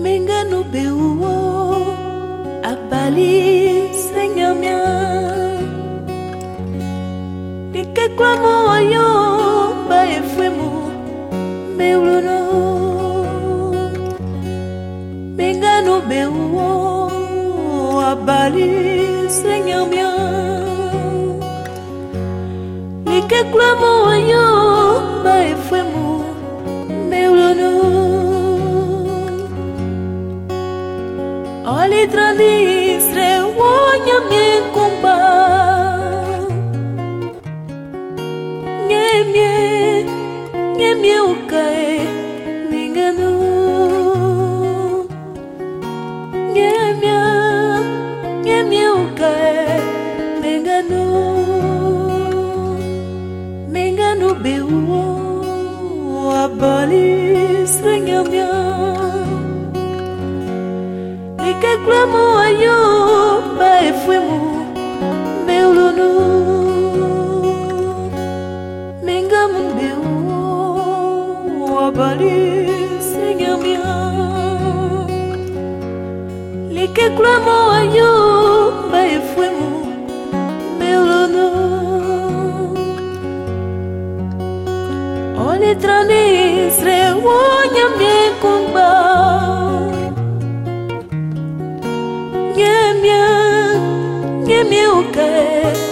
ndenge nobeuo abali seigneur mien likekwamo oyo baefwemu mbeuluno ndenge nobeuo abali seigneur mien likekwamo oyo baefwemu Olhe tradisre wonya mi kumba Nyemye Nyemye ukae Minganu Nyemye Nyemye ukae Minganu Minganu beuo Abali Srenyamya Like clamo ayo ba efwemu meulunu Menga mundeu abali senyamia Like clamo ayo ba efwemu meulunu Ole tranis re wonya Nyemia, nyemia ukae